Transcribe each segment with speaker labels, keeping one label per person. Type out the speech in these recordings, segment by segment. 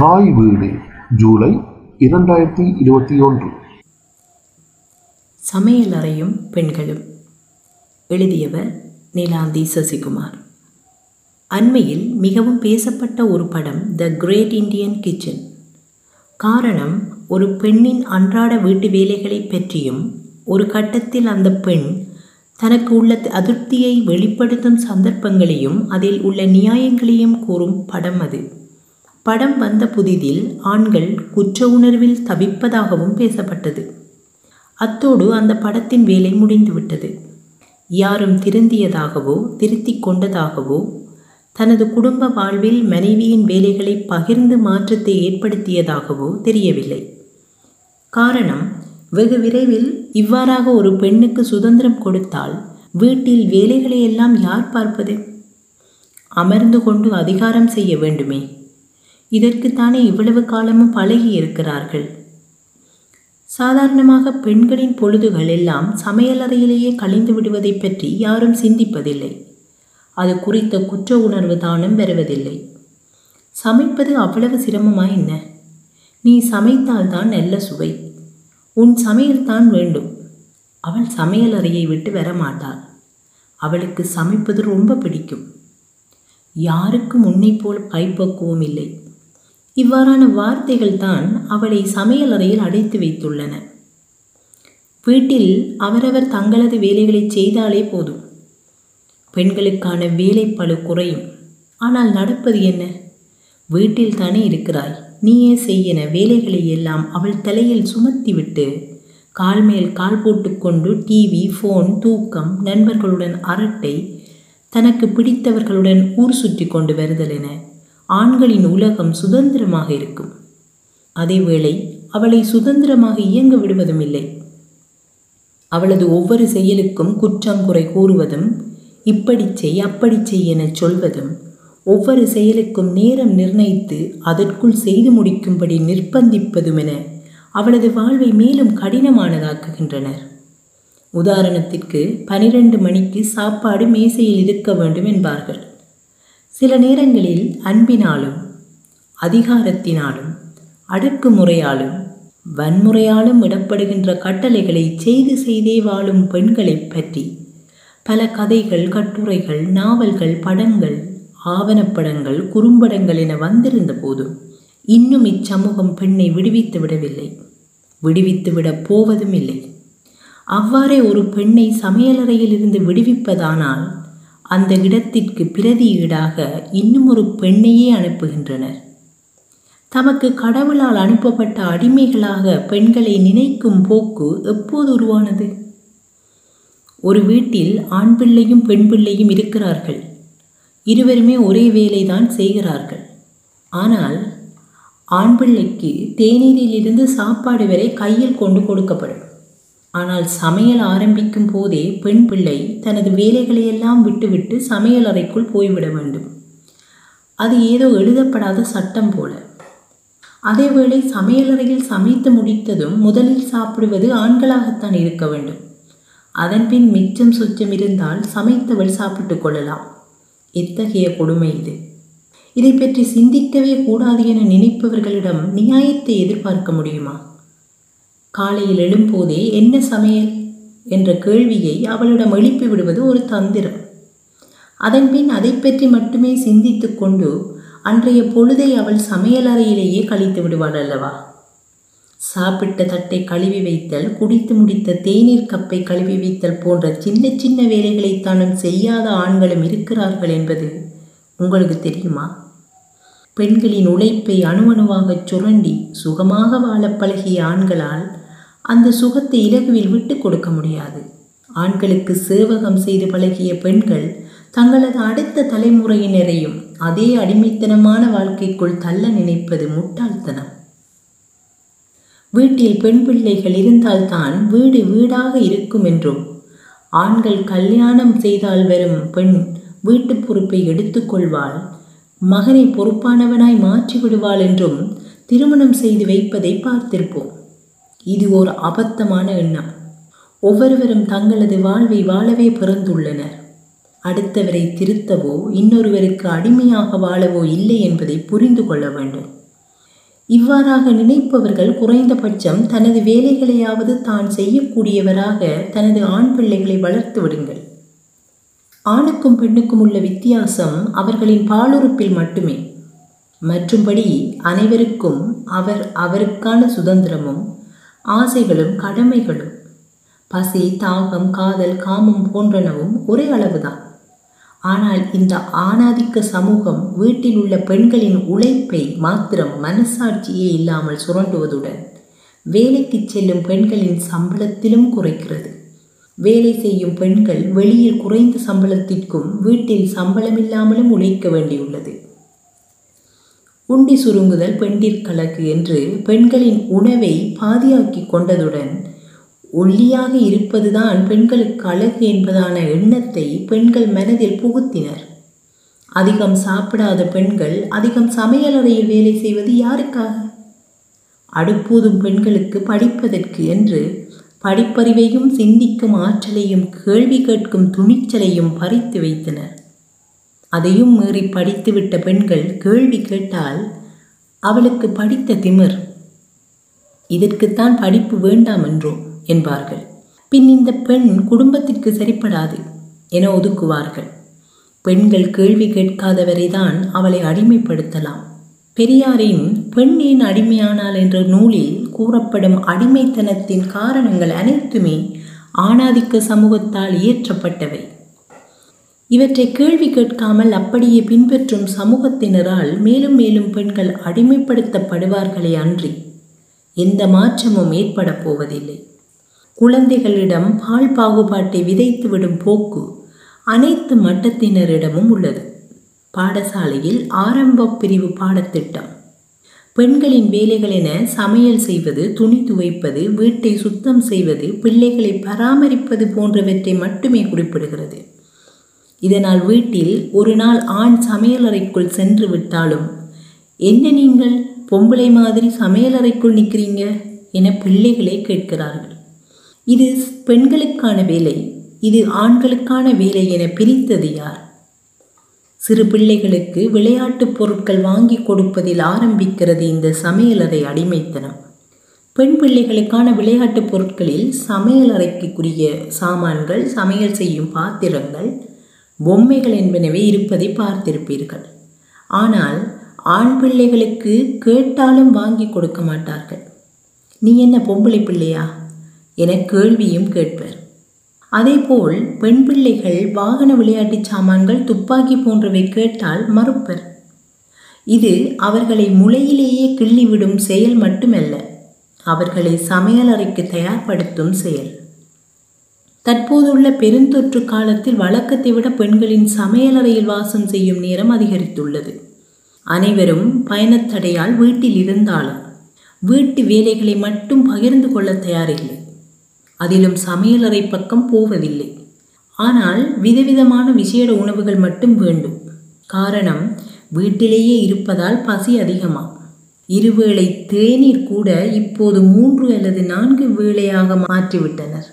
Speaker 1: தாய் வீடு ஜூலை இரண்டாயிரத்தி இருபத்தி ஒன்று.
Speaker 2: சமையல் அறையும் பெண்களும். எழுதியவர் நீலாந்தி சசிகுமார். அண்மையில் மிகவும் பேசப்பட்ட ஒரு படம் த கிரேட் இந்தியன் கிச்சன் காரணம் ஒரு பெண்ணின் அன்றாட வீட்டு வேலைகளை பற்றியும் ஒரு கட்டத்தில் அந்த பெண் தனக்கு உள்ள அதிருப்தியை வெளிப்படுத்தும் சந்தர்ப்பங்களையும் அதில் உள்ள நியாயங்களையும் கூறும் படம் அது. படம் வந்த புதிதில் ஆண்கள் குற்ற உணர்வில் தவிப்பதாகவும் பேசப்பட்டது. அத்தோடு அந்த படத்தின் வேலை முடிந்துவிட்டது. யாரும் திருந்தியதாகவோ திருத்திக் கொண்டதாகவோ தனது குடும்ப வாழ்வில் மனைவியின் வேலைகளை பகிர்ந்து மாற்றத்தை ஏற்படுத்தியதாகவோ தெரியவில்லை. காரணம் வெகு விரைவில் இவ்வாறாக ஒரு பெண்ணுக்கு சுதந்திரம் கொடுத்தால் வீட்டில் வேலைகளை எல்லாம் யார் பார்ப்பது? அமர்ந்து கொண்டு அதிகாரம் செய்ய வேண்டுமே. இதற்குத்தானே இவ்வளவு காலமும் பழகி இருக்கிறார்கள் சாதாரணமாக பெண்களின் பொழுதுகள் எல்லாம் சமையலறையிலேயே கழிந்து விடுவதை பற்றி யாரும் சிந்திப்பதில்லை. அது குறித்த குற்ற உணர்வு தானும் வருவதில்லை சமைப்பது அவ்வளவு சிரமமா என்ன? நீ சமைத்தால்தான் நல்ல சுவை. உன் சமையல் தான் வேண்டும். அவள் சமையலறையை விட்டு வரமாட்டாள். அவளுக்கு சமைப்பது ரொம்ப பிடிக்கும். யாருக்கும் உன்னை போல் கைப்பக்குவம் இல்லை. இவ்வாறான வார்த்தைகள் தான் அவளை சமையலறையில் அடைத்து வைத்துள்ளன. வீட்டில் அவரவர் தங்களது வேலைகளை செய்தாலே போதும். பெண்களுக்கான வேலைப்பளு குறையும். ஆனால் நடப்பது என்ன? வீட்டில் தானே இருக்கிறாய். நீயே செய்யன வேலைகளை எல்லாம் அவள் தலையில் சுமத்திவிட்டு கால் மேல் கால் போட்டுக்கொண்டு டிவி ஃபோன் தூக்கம் நண்பர்களுடன் அரட்டை தனக்கு பிடித்தவர்களுடன் ஊர் சுற்றி கொண்டு வருதல் என ஆண்களின் உலகம் சுதந்திரமாக இருக்கும். அதேவேளை அவளை சுதந்திரமாக இயங்க விடுவதும் இல்லை. அவளது ஒவ்வொரு செயலுக்கும் குற்றம் குறை கூறுவதும் இப்படி செய் அப்படி செய் என சொல்வதும் ஒவ்வொரு செயலுக்கும் நேரம் நிர்ணயித்து அதற்குள் செய்து முடிக்கும்படி நிர்பந்திப்பதும் என அவளது வாழ்வை மேலும் கடினமானதாக்குகின்றனர். உதாரணத்திற்கு பனிரெண்டு மணிக்கு சாப்பாடு மேசையில் இருக்க வேண்டும் என்பார்கள். சில நேரங்களில் அன்பினாலும் அதிகாரத்தினாலும் அடக்குமுறையாலும் வன்முறையாலும் இடப்படுகின்ற கட்டளைகளை செய்து செய்தே வாழும் பெண்களைப் பற்றி பல கதைகள் கட்டுரைகள் நாவல்கள் படங்கள் ஆவணப்படங்கள் குறும்படங்கள் என வந்திருந்த போதும் இன்னும் இச்சமூகம் பெண்ணை விடுவித்து விடவில்லை. விடுவித்துவிடப் போவதும் இல்லை. அவ்வாறே ஒரு பெண்ணை சமையலறையில் இருந்து விடுவிப்பதானால் அந்த இடத்திற்கு பிரதியீடாக இன்னும் ஒரு பெண்ணையே அனுப்புகின்றனர். தமக்கு கடவுளால் அனுப்பப்பட்ட அடிமைகளாக பெண்களை நினைக்கும் போக்கு எப்போது உருவானது? ஒரு வீட்டில் ஆண் பிள்ளையும் பெண் பிள்ளையும் இருக்கிறார்கள். இருவருமே ஒரே வேலைதான் செய்கிறார்கள். ஆனால் ஆண் பிள்ளைக்கு தேநீரிலிருந்து சாப்பாடு வரை கையில் கொண்டு கொடுக்கப்படும். ஆனால் சமையல் ஆரம்பிக்கும் போதே பெண் பிள்ளை தனது வேலைகளை எல்லாம் விட்டுவிட்டு சமையல் அறைக்குள் போய்விட வேண்டும். அது ஏதோ எழுதப்படாத சட்டம் போல. அதேவேளை சமையலறையில் சமைத்து முடித்ததும் முதலில் சாப்பிடுவது ஆண்களாகத்தான் இருக்க வேண்டும். அதன்பின் மிச்சம் சுச்சம் இருந்தால் சமைத்தவள் சாப்பிட்டு கொள்ளலாம். எத்தகைய கொடுமை இது? இதை பற்றி சிந்திக்கவே கூடாது என நினைப்பவர்களிடம் நியாயத்தை எதிர்பார்க்க முடியுமா? காலையில் எழும்போதே என்ன சமையல்? என்ற கேள்வியை அவளிடம் எழுப்பி விடுவது ஒரு தந்திரம். அதன்பின் அதை பற்றி மட்டுமே சிந்தித்து கொண்டு அன்றைய பொழுதை அவள் சமையலறையிலேயே கழித்து விடுவாள் அல்லவா? சாப்பிட்ட தட்டை கழுவி வைத்தல் குடித்து முடித்த தேநீர் கப்பை கழுவி வைத்தல் போன்ற சின்ன சின்ன வேலைகளை தானும் செய்யாத ஆண்களும் இருக்கிறார்கள் என்பது உங்களுக்கு தெரியுமா? பெண்களின் உழைப்பை அணுவணுவாகச் சுரண்டி சுகமாக வாழ பழகிய ஆண்களால் அந்த சுகத்தை இலகுவில் விட்டு கொடுக்க முடியாது. ஆண்களுக்கு சேவகம் செய்து பழகிய பெண்கள் தங்களது அடுத்த தலைமுறையினரையும் அதே அடிமைத்தனமான வாழ்க்கைக்குள் தள்ள நினைப்பது முட்டாள்தனம். வீட்டில் பெண் பிள்ளைகள் இருந்தால்தான் வீடு வீடாக இருக்கும் என்றும் ஆண்கள் கல்யாணம் செய்தால் வரும் பெண் வீட்டு பொறுப்பை எடுத்துக்கொள்வாள் மகனை பொறுப்பானவனாய் மாற்றி விடுவாள் என்றும் திருமணம் செய்து வைப்பதை பார்த்திருப்போம். இது ஒரு அபத்தமான எண்ணம். ஒவ்வொருவரும் தங்களது வாழ்வை வாழவே பிறந்துள்ளனர். அடுத்தவரை திருத்தவோ இன்னொருவருக்கு அடிமையாக வாழவோ இல்லை என்பதை புரிந்து கொள்ள வேண்டும். இவ்வாறாக நினைப்பவர்கள் குறைந்தபட்சம் தனது வேலைகளையாவது தான் செய்யக்கூடியவராக தனது ஆண் பிள்ளைகளை வளர்த்து விடுங்கள். ஆணுக்கும் பெண்ணுக்கும் உள்ள வித்தியாசம் அவர்களின் பாலுறுப்பில் மட்டுமே. மற்றும்படி அனைவருக்கும் அவர் அவருக்கான சுதந்திரமும் ஆசைகளும் கடமைகளும். பசி தாகம் காதல் காமம் போன்றனவும் ஒரே அளவுதான். ஆனால் இந்த ஆணாதிக்க சமூகம் வீட்டில் உள்ள பெண்களின் உழைப்பை மாத்திரம் மனசாட்சியே இல்லாமல் சுரண்டுவதுடன் வேலைக்கு செல்லும் பெண்களின் சம்பளத்திலும் குறைக்கிறது. வேலை செய்யும் பெண்கள் வெளியில் குறைந்த சம்பளத்திற்கும் வீட்டில் சம்பளமில்லாமலும் உழைக்க வேண்டியுள்ளது. உண்டி சுருங்குதல் பெண்டிற்கலக்கு என்று பெண்களின் உணவை பாதியாக்கி கொண்டதுடன் ஒல்லியாக இருப்பதுதான் பெண்களுக்கு அழகு என்பதான எண்ணத்தை பெண்கள் மனதில் புகுத்தினர். அதிகம் சாப்பிடாத பெண்கள் அதிகம் சமையலறையில் வேலை செய்வது யாருக்காக? அடுப்பூதும் பெண்களுக்கு படிப்பதற்கு என்று படிப்பறிவையும் சிந்திக்கும் ஆற்றலையும் கேள்வி கேட்கும் துணிச்சலையும் பறித்து வைத்தனர். அதையும் மீறி படித்துவிட்ட பெண்கள் கேள்வி கேட்டால் அவளுக்கு படித்த திமிர். இதற்குத்தான் படிப்பு வேண்டாம் என்றோ என்பார்கள். பின் இந்த பெண் குடும்பத்திற்கு சரிப்படாது என ஒதுக்குவார்கள். பெண்கள் கேள்வி கேட்காதவரைதான் அவளை அடிமைப்படுத்தலாம். பெரியாரின் பெண் ஏன் அடிமையானாள் என்ற நூலில் கூறப்படும் அடிமைத்தனத்தின் காரணங்கள் அனைத்துமே ஆணாதிக்க சமூகத்தால் இயற்றப்பட்டவை. இவற்றை கேள்வி கேட்காமல் அப்படியே பின்பற்றும் சமூகத்தினரால் மேலும் மேலும் பெண்கள் அடிமைப்படுத்தப்படுவார்களே அன்றி எந்த மாற்றமும் ஏற்பட போவதில்லை. குழந்தைகளிடம் பால் பாகுபாட்டை விதைத்துவிடும் போக்கு அனைத்து மட்டத்தினரிடமும் உள்ளது. பாடசாலையில் ஆரம்ப பிரிவு பாடத்திட்டம். பெண்களின் வேலைகள் என சமையல் செய்வது துணி துவைப்பது வீட்டை சுத்தம் செய்வது பிள்ளைகளை பராமரிப்பது போன்றவற்றை மட்டுமே குறிப்பிடுகிறது. இதனால் வீட்டில் ஒரு நாள் ஆண் சமையலறைக்குள் சென்று விட்டாலும் என்ன நீங்கள்? பொம்பளை மாதிரி சமையலறைக்குள் நிற்கிறீங்க என பிள்ளைகளை கேட்கிறார்கள். இது பெண்களுக்கான வேலை இது ஆண்களுக்கான வேலை என பிரித்தது யார்? சிறு பிள்ளைகளுக்கு விளையாட்டுப் பொருட்கள் வாங்கி கொடுப்பதில் ஆரம்பிக்கிறது இந்த சமையலறை அடிமைத்தனம். பெண் பிள்ளைகளுக்கான விளையாட்டுப் பொருட்களில் சமையலறைக்குரிய சாமான்கள் சமையல் செய்யும் பாத்திரங்கள் பொம்மைகள் என்பனவே இருப்பதை பார்த்திருப்பீர்கள். ஆனால் ஆண் பிள்ளைகளுக்கு கேட்டாலும் வாங்கி கொடுக்க மாட்டார்கள். நீ என்ன பொம்பளை பிள்ளையா? என கேள்வியும் கேட்பர். அதேபோல் பெண் பிள்ளைகள் வாகன விளையாட்டு சாமான்கள் துப்பாக்கி போன்றவை கேட்டால் மறுப்பர். இது அவர்களை முளையிலேயே கிள்ளிவிடும் செயல் மட்டுமல்ல அவர்களை சமையலறைக்கு தயார்படுத்தும் செயல். தற்போதுள்ள பெருந்தொற்று காலத்தில் வழக்கத்தை விட பெண்களின் சமையலறையில் வாசம் செய்யும் நேரம் அதிகரித்துள்ளது. அனைவரும் பயணத்தடையால் வீட்டில் இருந்தாலும் வீட்டு வேலைகளை மட்டும் பகிர்ந்து கொள்ள தயாரில்லை. அதிலும் சமையலறை பக்கம் போவதில்லை. ஆனால் விதவிதமான விசேட உணவுகள் மட்டும் வேண்டும். காரணம் வீட்டிலேயே இருப்பதால் பசி அதிகமாகும் இருவேளை தேநீர் கூட இப்போது மூன்று அல்லது நான்கு வேளையாக மாற்றிவிட்டனர்.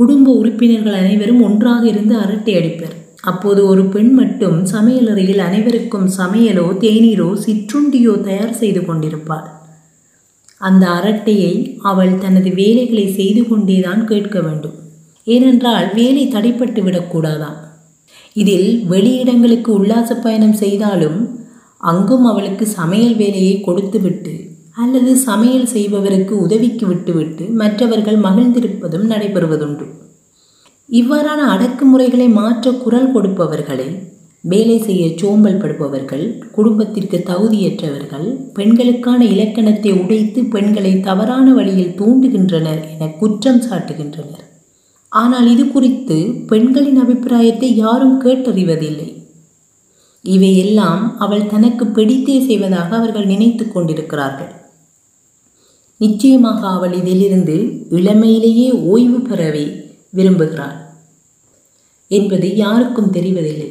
Speaker 2: குடும்ப உறுப்பினர்கள் அனைவரும் ஒன்றாக இருந்து அரட்டை அடிப்பர். அப்போது ஒரு பெண் மட்டும் சமையலறையில் அனைவருக்கும் சமையலோ தேநீரோ சிற்றுண்டியோ தயார் செய்து கொண்டிருப்பாள். அந்த அரட்டையை அவள் தனது வேலைகளை செய்து கொண்டேதான் கேட்க வேண்டும். ஏனென்றால் வேலை தடைப்பட்டு விடக்கூடாதான் இதில் வெளியிடங்களுக்கு உல்லாச பயணம் செய்தாலும் அங்கும் அவளுக்கு சமையல் வேலையை கொடுத்துவிட்டு அல்லது சமையல் செய்பவருக்கு உதவிக்கு விட்டுவிட்டு மற்றவர்கள் மகிழ்ந்திருப்பதும் நடைபெறுவதுண்டு. இவ்வாறான அடக்குமுறைகளை மாற்ற குரல் கொடுப்பவர்களை வேலை செய்ய சோம்பல் படுபவர்கள் குடும்பத்திற்கு தகுதியற்றவர்கள் பெண்களுக்கான இலக்கணத்தை உடைத்து பெண்களை தவறான வழியில் தூண்டுகின்றனர் என குற்றம் சாட்டுகின்றனர். ஆனால் இது குறித்து பெண்களின் அபிப்பிராயத்தை யாரும் கேட்டறிவதில்லை. இவையெல்லாம் அவள் தனக்கு பிடித்தே செய்வதாக அவர்கள் நினைத்து கொண்டிருக்கிறார்கள். நிச்சயமாக அவள் இதிலிருந்து இளமையிலேயே ஓய்வு பெறவே விரும்புகிறாள் என்பது யாருக்கும் தெரிவதில்லை.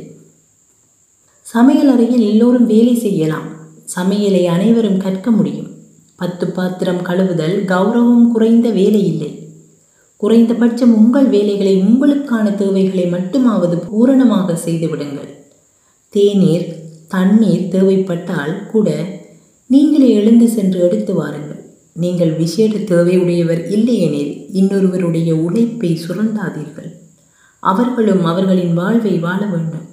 Speaker 2: சமையல் அறையில் எல்லோரும் வேலை செய்யலாம். சமையலை அனைவரும் கற்க முடியும். பத்து பாத்திரம் கழுவுதல் கௌரவம் குறைந்த வேலை இல்லை. குறைந்தபட்சம் உங்கள் வேலைகளை உங்களுக்கான தேவைகளை மட்டுமாவது பூரணமாக செய்துவிடுங்கள். தேநீர் தண்ணீர் தேவைப்பட்டால் கூட நீங்களே எழுந்து சென்று எடுத்து வாருங்கள். நீங்கள் விசேட தேவையுடையவர் இல்லையெனில் இன்னொருவருடைய உழைப்பை சுரண்டாதீர்கள். அவர்களும் அவர்களின் வாழ்வை வாழ வேண்டும்.